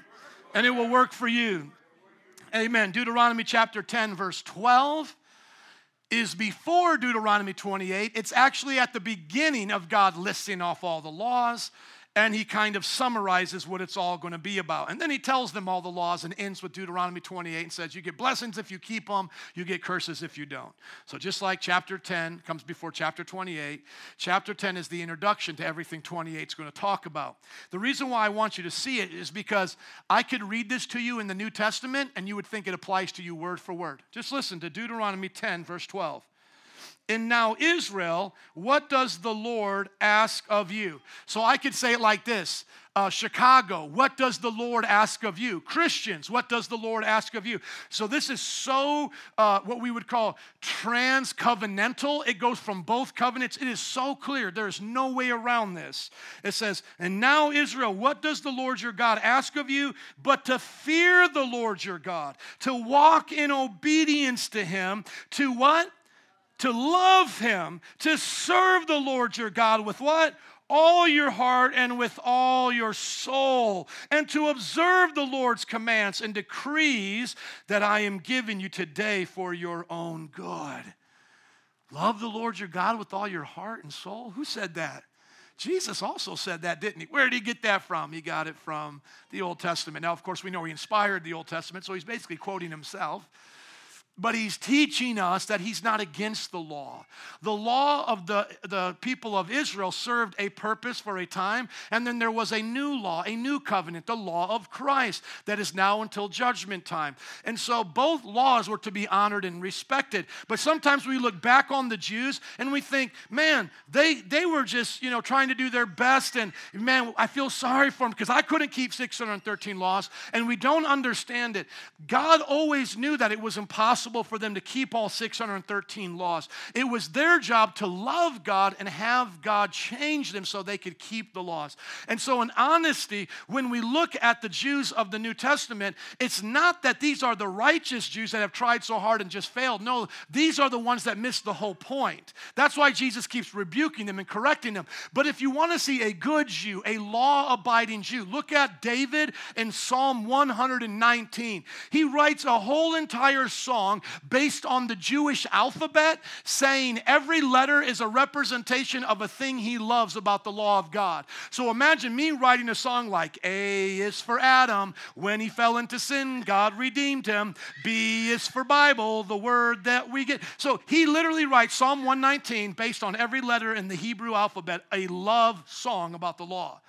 and it will work for you. Amen. Deuteronomy chapter 10, verse 12 is before Deuteronomy 28. It's actually at the beginning of God listing off all the laws and he kind of summarizes what it's all going to be about. And then he tells them all the laws and ends with Deuteronomy 28 and says, You get blessings if you keep them, you get curses if you don't. So just like chapter 10 comes before chapter 28, chapter 10 is the introduction to everything 28 is going to talk about. The reason why I want you to see it is because I could read this to you in the New Testament and you would think it applies to you word for word. Just listen to Deuteronomy 10, verse 12. And now, Israel, what does the Lord ask of you? So I could say it like this uh, Chicago, what does the Lord ask of you? Christians, what does the Lord ask of you? So this is so uh, what we would call trans covenantal. It goes from both covenants. It is so clear. There's no way around this. It says, And now, Israel, what does the Lord your God ask of you? But to fear the Lord your God, to walk in obedience to him, to what? To love him, to serve the Lord your God with what? all your heart and with all your soul, and to observe the Lord's commands and decrees that I am giving you today for your own good. Love the Lord your God with all your heart and soul. Who said that? Jesus also said that, didn't he? Where did he get that from? He got it from the Old Testament. Now, of course, we know he inspired the Old Testament, so he's basically quoting himself but he's teaching us that he's not against the law. The law of the, the people of Israel served a purpose for a time, and then there was a new law, a new covenant, the law of Christ that is now until judgment time. And so both laws were to be honored and respected. But sometimes we look back on the Jews and we think, man, they, they were just, you know, trying to do their best, and man, I feel sorry for them because I couldn't keep 613 laws, and we don't understand it. God always knew that it was impossible impossible for them to keep all 613 laws. It was their job to love God and have God change them so they could keep the laws. And so, in honesty, when we look at the Jews of the New Testament, it's not that these are the righteous Jews that have tried so hard and just failed. No, these are the ones that missed the whole point. That's why Jesus keeps rebuking them and correcting them. But if you want to see a good Jew, a law abiding Jew, look at David in Psalm 119. He writes a whole entire based on the Jewish alphabet, saying every letter is a representation of a thing he loves about the law of God. So imagine me writing a song like A is for Adam. When he fell into sin, God redeemed him. B is for Bible, the word that we get. So he literally writes Psalm 119 based on every letter in the Hebrew alphabet, a love song about the law.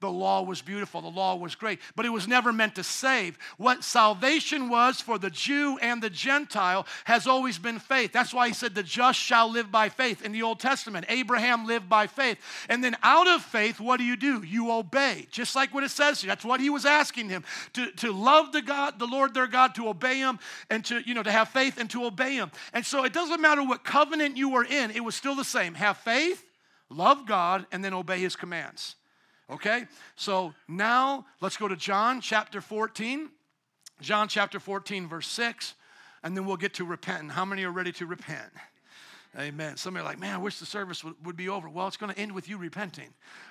The law was beautiful, the law was great, but it was never meant to save. What salvation was for the Jew and the Gentile has always been faith. That's why he said, The just shall live by faith in the Old Testament. Abraham lived by faith. And then out of faith, what do you do? You obey, just like what it says here. That's what he was asking him to, to love the God, the Lord their God, to obey him, and to, you know, to have faith and to obey him. And so it doesn't matter what covenant you were in, it was still the same. Have faith, love God, and then obey his commands. Okay? So now let's go to John chapter 14. John chapter 14, verse 6, and then we'll get to repent. How many are ready to repent? Amen. Some are like, man, I wish the service would, would be over. Well, it's going to end with you repenting.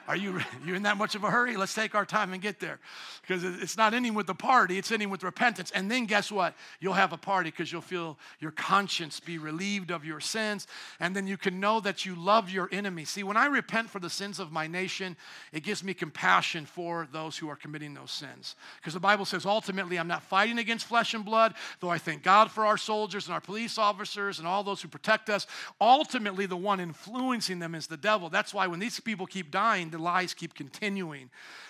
Are you *laughs* you in that much of a hurry? Let's take our time and get there. Because it's not ending with the party, it's ending with repentance. And then guess what? You'll have a party because you'll feel your conscience be relieved of your sins. And then you can know that you love your enemy. See, when I repent for the sins of my nation, it gives me compassion for those who are committing those sins. Because the Bible says ultimately, I'm not fighting against flesh and blood, though I thank God for our soldiers and our police officers and all those who protect us. Ultimately, the one influencing them is the devil. That's why when these people keep dying, the lies keep continuing.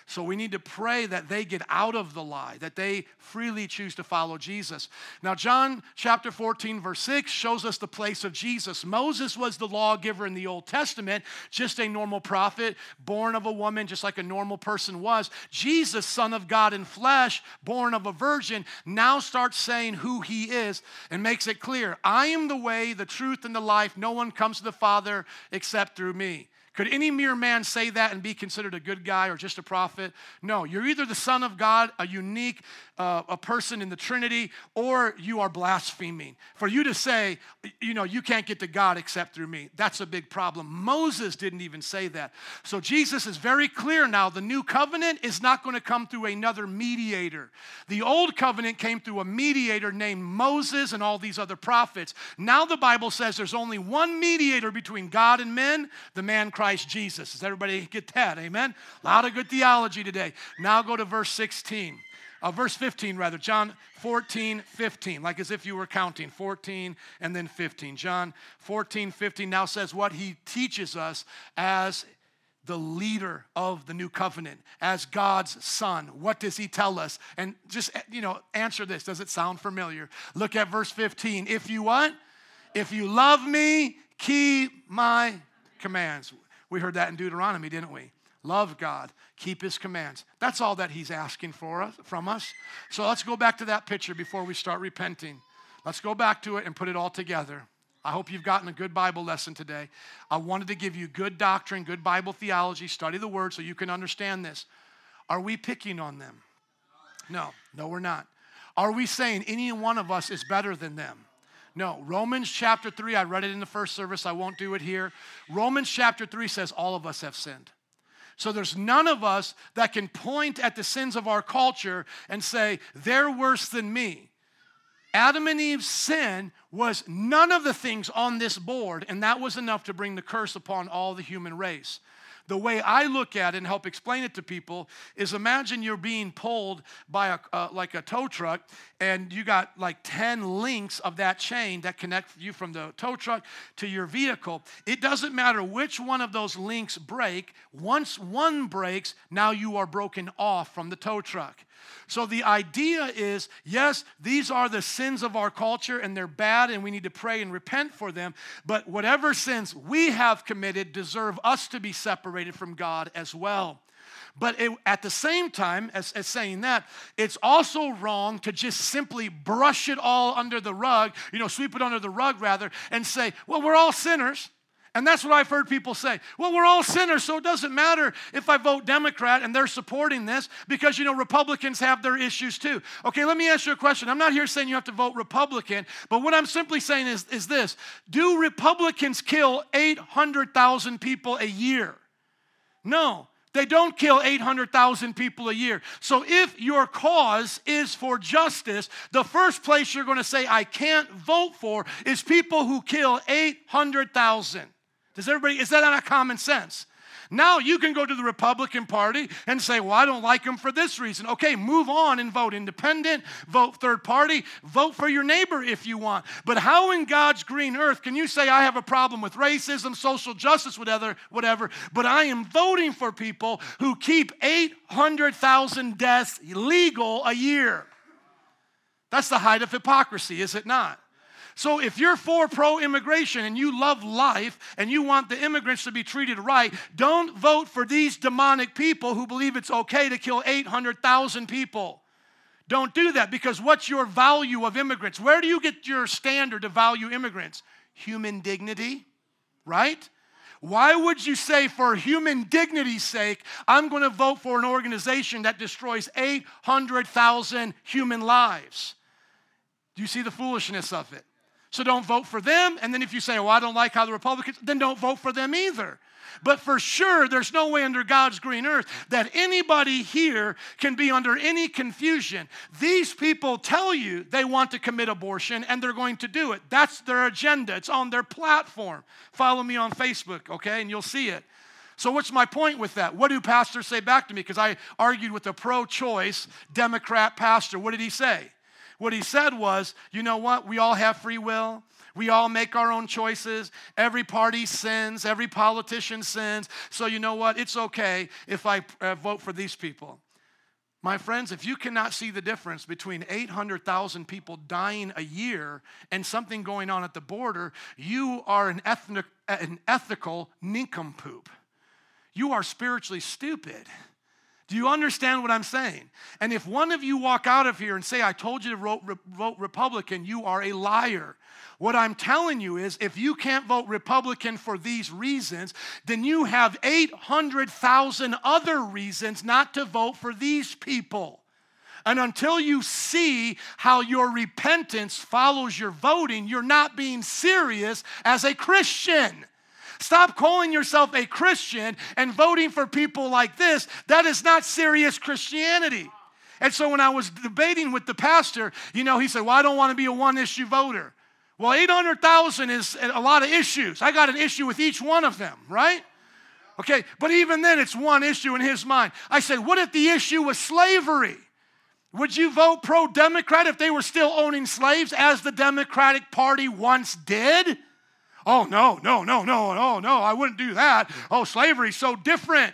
So we need to pray that they get out of the lie, that they freely choose to follow Jesus. Now, John chapter 14, verse 6 shows us the place of Jesus. Moses was the lawgiver in the Old Testament, just a normal prophet, born of a woman, just like a normal person was. Jesus, Son of God in flesh, born of a virgin, now starts saying who he is and makes it clear I am the way, the truth, and the life. No one comes to the Father except through me. Could any mere man say that and be considered a good guy or just a prophet? No, you're either the Son of God, a unique uh, a person in the Trinity, or you are blaspheming. For you to say, you know, you can't get to God except through me, that's a big problem. Moses didn't even say that. So Jesus is very clear now the new covenant is not going to come through another mediator. The old covenant came through a mediator named Moses and all these other prophets. Now the Bible says there's only one mediator between God and men, the man Christ Jesus. Does everybody get that? Amen? A lot of good theology today. Now go to verse 16 uh, verse 15 rather, John 14, 15, like as if you were counting 14 and then 15. John 14, 15 now says what he teaches us as the leader of the new covenant, as God's son. What does he tell us? And just, you know, answer this. Does it sound familiar? Look at verse 15. If you what? If you love me, keep my commands. We heard that in Deuteronomy, didn't we? Love God, keep his commands. That's all that he's asking for us from us. So let's go back to that picture before we start repenting. Let's go back to it and put it all together. I hope you've gotten a good Bible lesson today. I wanted to give you good doctrine, good Bible theology, study the word so you can understand this. Are we picking on them? No, no, we're not. Are we saying any one of us is better than them? No. Romans chapter 3, I read it in the first service, I won't do it here. Romans chapter 3 says all of us have sinned. So there's none of us that can point at the sins of our culture and say, they're worse than me. Adam and Eve's sin was none of the things on this board, and that was enough to bring the curse upon all the human race. The way I look at it and help explain it to people is imagine you're being pulled by a, uh, like a tow truck and you got like 10 links of that chain that connect you from the tow truck to your vehicle. It doesn't matter which one of those links break. Once one breaks, now you are broken off from the tow truck. So the idea is yes, these are the sins of our culture and they're bad and we need to pray and repent for them. But whatever sins we have committed deserve us to be separated from God as well. But it, at the same time, as, as saying that, it's also wrong to just simply brush it all under the rug, you know, sweep it under the rug rather, and say, well, we're all sinners. And that's what I've heard people say. Well, we're all sinners, so it doesn't matter if I vote Democrat and they're supporting this because, you know, Republicans have their issues too. Okay, let me ask you a question. I'm not here saying you have to vote Republican, but what I'm simply saying is, is this Do Republicans kill 800,000 people a year? No. They don't kill 800,000 people a year. So if your cause is for justice, the first place you're going to say, I can't vote for, is people who kill 800,000. Does everybody, is that not common sense? Now you can go to the Republican Party and say, Well, I don't like them for this reason. Okay, move on and vote independent, vote third party, vote for your neighbor if you want. But how in God's green earth can you say, I have a problem with racism, social justice, whatever, whatever, but I am voting for people who keep 800,000 deaths legal a year? That's the height of hypocrisy, is it not? So if you're for pro immigration and you love life and you want the immigrants to be treated right, don't vote for these demonic people who believe it's okay to kill 800,000 people. Don't do that because what's your value of immigrants? Where do you get your standard to value immigrants? Human dignity, right? Why would you say, for human dignity's sake, I'm going to vote for an organization that destroys 800,000 human lives? Do you see the foolishness of it? So don't vote for them. And then if you say, well, I don't like how the Republicans, then don't vote for them either. But for sure, there's no way under God's green earth that anybody here can be under any confusion. These people tell you they want to commit abortion and they're going to do it. That's their agenda, it's on their platform. Follow me on Facebook, okay, and you'll see it. So, what's my point with that? What do pastors say back to me? Because I argued with a pro choice Democrat pastor. What did he say? What he said was, you know what? We all have free will. We all make our own choices. Every party sins. Every politician sins. So, you know what? It's okay if I uh, vote for these people. My friends, if you cannot see the difference between 800,000 people dying a year and something going on at the border, you are an, ethnic, an ethical nincompoop. You are spiritually stupid. Do you understand what I'm saying? And if one of you walk out of here and say, I told you to vote, vote, Republican, you are a liar. What I'm telling you is if you can't vote Republican for these reasons, then you have 800,000 other reasons not to vote for these people. And until you see how your repentance follows your voting, you're not being serious as a Christian. Stop calling yourself a Christian and voting for people like this. That is not serious Christianity. And so when I was debating with the pastor, you know, he said, Well, I don't want to be a one issue voter. Well, 800,000 is a lot of issues. I got an issue with each one of them, right? Okay, but even then, it's one issue in his mind. I said, What if the issue was slavery? Would you vote pro Democrat if they were still owning slaves, as the Democratic Party once did? Oh, no, no, no, no, no, no, I wouldn't do that. Oh, slavery's so different.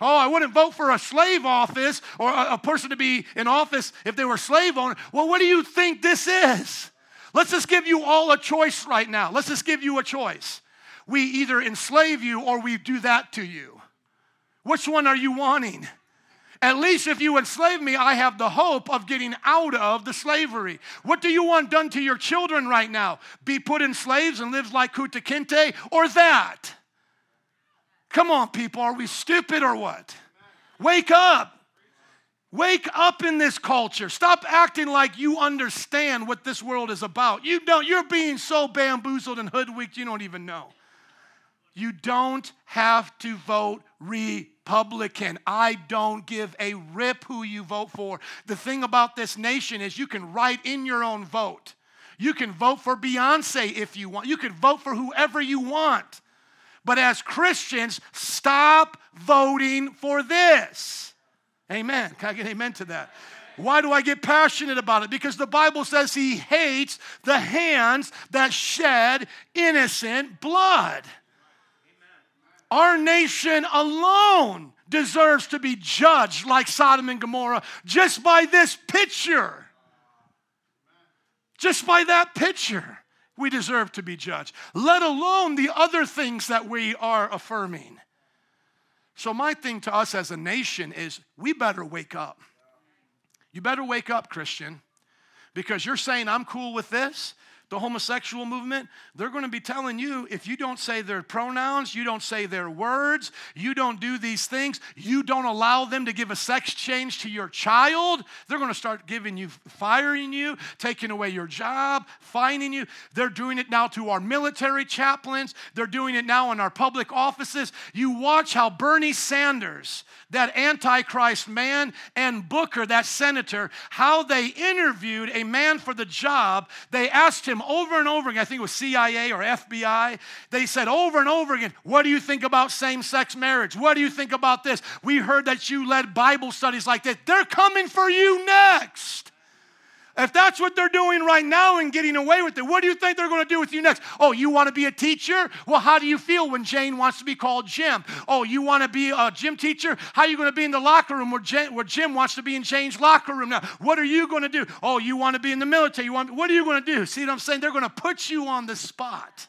Oh, I wouldn't vote for a slave office or a, a person to be in office if they were slave owner. Well, what do you think this is? Let's just give you all a choice right now. Let's just give you a choice. we either enslave you or we do that to you. Which one are you wanting? At least if you enslave me, I have the hope of getting out of the slavery. What do you want done to your children right now? Be put in slaves and live like Kunta Kinte or that? Come on, people, are we stupid or what? Wake up. Wake up in this culture. Stop acting like you understand what this world is about. You don't, you're being so bamboozled and hoodwinked, you don't even know. You don't have to vote Republican. I don't give a rip who you vote for. The thing about this nation is you can write in your own vote. You can vote for Beyonce if you want. You can vote for whoever you want. But as Christians, stop voting for this. Amen. Can I get amen to that? Why do I get passionate about it? Because the Bible says he hates the hands that shed innocent blood. Our nation alone deserves to be judged like Sodom and Gomorrah just by this picture. Just by that picture, we deserve to be judged, let alone the other things that we are affirming. So, my thing to us as a nation is we better wake up. You better wake up, Christian, because you're saying, I'm cool with this the homosexual movement, they're going to be telling you if you don't say their pronouns, you don't say their words, you don't do these things, you don't allow them to give a sex change to your child, they're going to start giving you, firing you, taking away your job, fining you. They're doing it now to our military chaplains, they're doing it now in our public offices. You watch how Bernie Sanders, that Antichrist man, and Booker, that senator, how they interviewed a man for the job. They asked him over and over again, I think it was CIA or FBI, they said over and over again, What do you think about same sex marriage? What do you think about this? We heard that you led Bible studies like this. They're coming for you next. If that's what they're doing right now and getting away with it, what do you think they're going to do with you next? Oh, you want to be a teacher? Well, how do you feel when Jane wants to be called Jim? Oh, you want to be a gym teacher? How are you going to be in the locker room where, Jim, where Jim wants to be in Jane's locker room now? What are you going to do? Oh, you want to be in the military? You want? What are you going to do? See what I'm saying? They're going to put you on the spot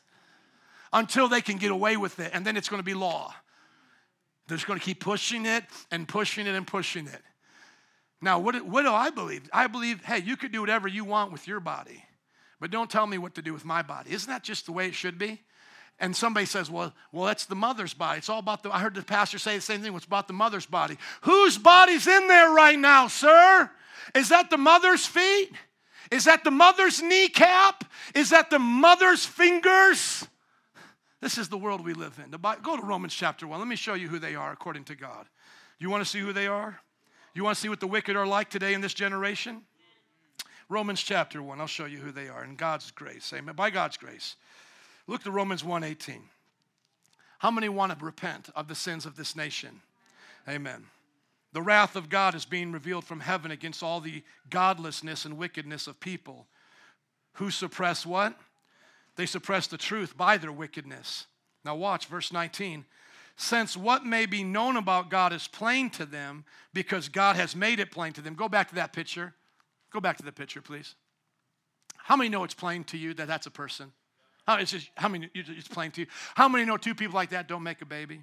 until they can get away with it, and then it's going to be law. They're just going to keep pushing it and pushing it and pushing it. Now, what, what do I believe? I believe, hey, you could do whatever you want with your body, but don't tell me what to do with my body. Isn't that just the way it should be? And somebody says, well, well, that's the mother's body. It's all about the, I heard the pastor say the same thing, it's about the mother's body. Whose body's in there right now, sir? Is that the mother's feet? Is that the mother's kneecap? Is that the mother's fingers? This is the world we live in. Go to Romans chapter 1. Let me show you who they are according to God. You want to see who they are? You want to see what the wicked are like today in this generation? Romans chapter 1. I'll show you who they are in God's grace. Amen. By God's grace. Look to Romans 1:18. How many want to repent of the sins of this nation? Amen. The wrath of God is being revealed from heaven against all the godlessness and wickedness of people who suppress what? They suppress the truth by their wickedness. Now watch verse 19 since what may be known about God is plain to them because God has made it plain to them. Go back to that picture. Go back to the picture, please. How many know it's plain to you that that's a person? How, it's just, how many, it's plain to you? How many know two people like that don't make a baby?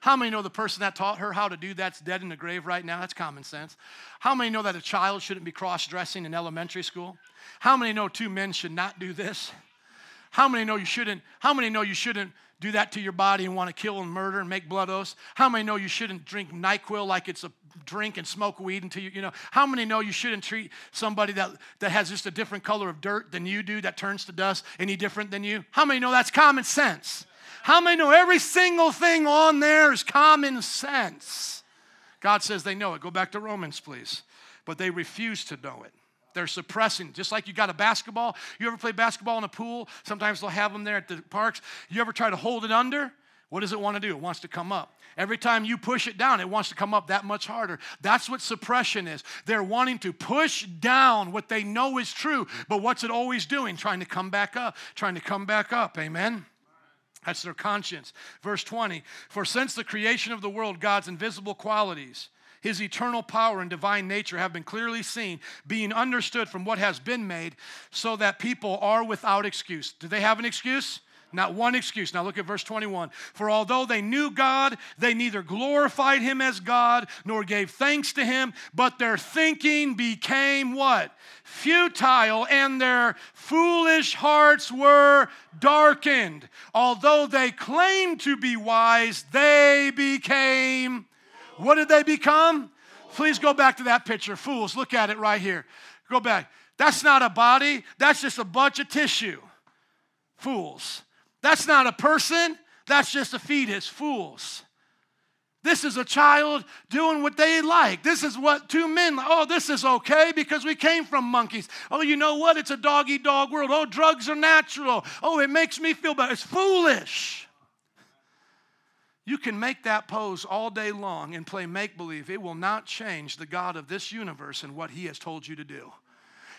How many know the person that taught her how to do that's dead in the grave right now? That's common sense. How many know that a child shouldn't be cross dressing in elementary school? How many know two men should not do this? How many know you shouldn't? How many know you shouldn't do that to your body and want to kill and murder and make blood oaths? How many know you shouldn't drink NyQuil like it's a drink and smoke weed until you, you know? How many know you shouldn't treat somebody that, that has just a different color of dirt than you do that turns to dust any different than you? How many know that's common sense? How many know every single thing on there is common sense? God says they know it. Go back to Romans, please. But they refuse to know it. They're suppressing, just like you got a basketball. You ever play basketball in a pool? Sometimes they'll have them there at the parks. You ever try to hold it under? What does it want to do? It wants to come up. Every time you push it down, it wants to come up that much harder. That's what suppression is. They're wanting to push down what they know is true, but what's it always doing? Trying to come back up, trying to come back up. Amen? That's their conscience. Verse 20 For since the creation of the world, God's invisible qualities, his eternal power and divine nature have been clearly seen, being understood from what has been made, so that people are without excuse. Do they have an excuse? Not one excuse. Now look at verse 21. For although they knew God, they neither glorified him as God nor gave thanks to him, but their thinking became what? Futile, and their foolish hearts were darkened. Although they claimed to be wise, they became what did they become? Please go back to that picture. Fools, look at it right here. Go back. That's not a body, that's just a bunch of tissue. Fools. That's not a person, that's just a fetus. Fools. This is a child doing what they like. This is what two men, oh, this is okay because we came from monkeys. Oh, you know what? It's a dog eat dog world. Oh, drugs are natural. Oh, it makes me feel better. It's foolish. You can make that pose all day long and play make believe. It will not change the God of this universe and what He has told you to do.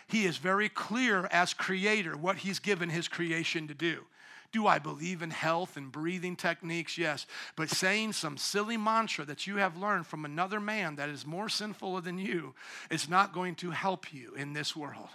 He is very clear as creator what He's given His creation to do. Do I believe in health and breathing techniques? Yes. But saying some silly mantra that you have learned from another man that is more sinful than you is not going to help you in this world.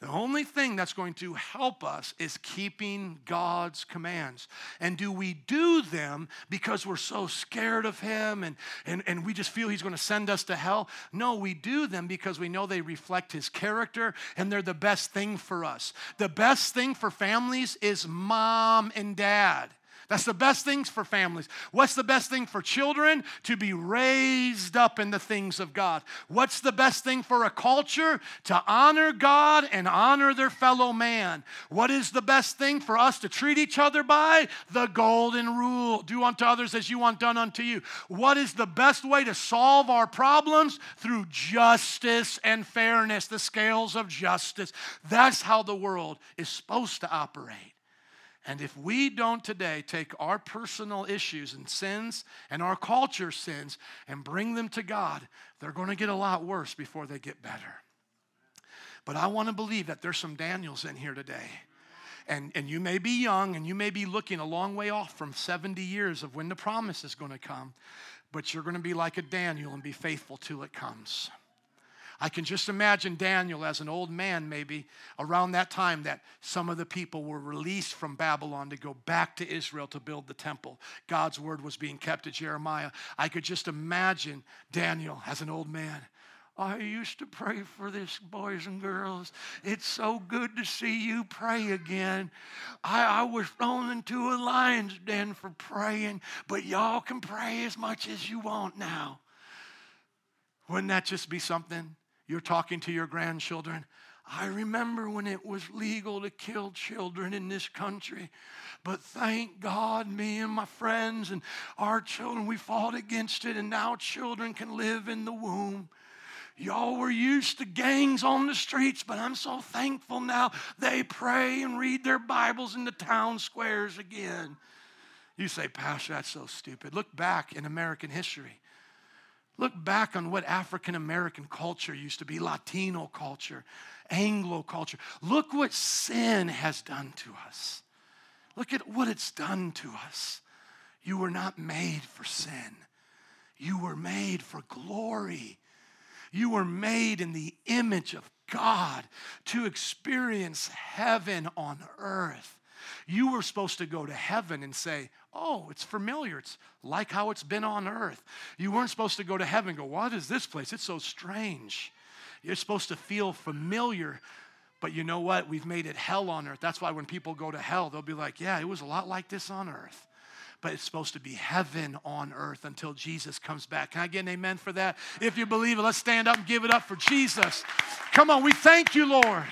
The only thing that's going to help us is keeping God's commands. And do we do them because we're so scared of Him and, and, and we just feel He's going to send us to hell? No, we do them because we know they reflect His character and they're the best thing for us. The best thing for families is mom and dad. That's the best things for families. What's the best thing for children? To be raised up in the things of God. What's the best thing for a culture? To honor God and honor their fellow man. What is the best thing for us to treat each other by? The golden rule do unto others as you want done unto you. What is the best way to solve our problems? Through justice and fairness, the scales of justice. That's how the world is supposed to operate. And if we don't today take our personal issues and sins and our culture sins and bring them to God, they're going to get a lot worse before they get better. But I want to believe that there's some Daniels in here today. And, and you may be young and you may be looking a long way off from 70 years of when the promise is going to come, but you're going to be like a Daniel and be faithful till it comes. I can just imagine Daniel as an old man, maybe around that time, that some of the people were released from Babylon to go back to Israel to build the temple. God's word was being kept at Jeremiah. I could just imagine Daniel as an old man. I used to pray for this, boys and girls. It's so good to see you pray again. I, I was thrown into a lion's den for praying, but y'all can pray as much as you want now. Wouldn't that just be something? You're talking to your grandchildren. I remember when it was legal to kill children in this country. But thank God, me and my friends and our children, we fought against it, and now children can live in the womb. Y'all were used to gangs on the streets, but I'm so thankful now they pray and read their Bibles in the town squares again. You say, Pastor, that's so stupid. Look back in American history. Look back on what African American culture used to be, Latino culture, Anglo culture. Look what sin has done to us. Look at what it's done to us. You were not made for sin, you were made for glory. You were made in the image of God to experience heaven on earth. You were supposed to go to heaven and say, Oh, it's familiar. It's like how it's been on earth. You weren't supposed to go to heaven go, What is this place? It's so strange. You're supposed to feel familiar. But you know what? We've made it hell on earth. That's why when people go to hell, they'll be like, Yeah, it was a lot like this on earth. But it's supposed to be heaven on earth until Jesus comes back. Can I get an amen for that? If you believe it, let's stand up and give it up for Jesus. Come on, we thank you, Lord.